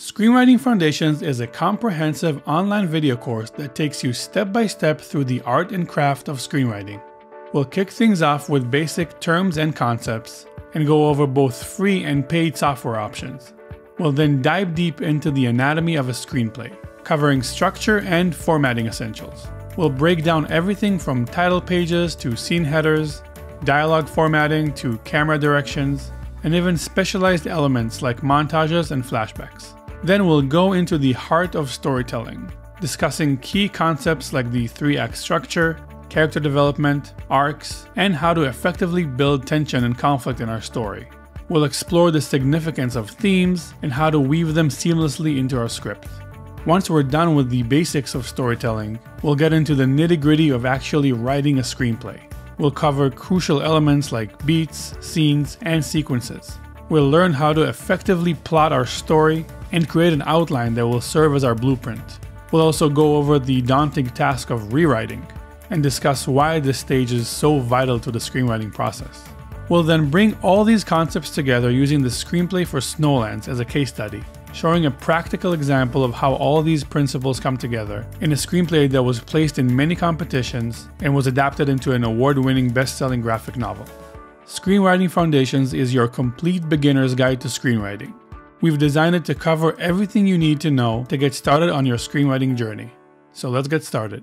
Screenwriting Foundations is a comprehensive online video course that takes you step by step through the art and craft of screenwriting. We'll kick things off with basic terms and concepts and go over both free and paid software options. We'll then dive deep into the anatomy of a screenplay, covering structure and formatting essentials. We'll break down everything from title pages to scene headers, dialogue formatting to camera directions, and even specialized elements like montages and flashbacks. Then we'll go into the heart of storytelling, discussing key concepts like the three act structure, character development, arcs, and how to effectively build tension and conflict in our story. We'll explore the significance of themes and how to weave them seamlessly into our script. Once we're done with the basics of storytelling, we'll get into the nitty gritty of actually writing a screenplay. We'll cover crucial elements like beats, scenes, and sequences. We'll learn how to effectively plot our story and create an outline that will serve as our blueprint. We'll also go over the daunting task of rewriting and discuss why this stage is so vital to the screenwriting process. We'll then bring all these concepts together using the screenplay for Snowlands as a case study, showing a practical example of how all these principles come together in a screenplay that was placed in many competitions and was adapted into an award winning best selling graphic novel. Screenwriting Foundations is your complete beginner's guide to screenwriting. We've designed it to cover everything you need to know to get started on your screenwriting journey. So let's get started.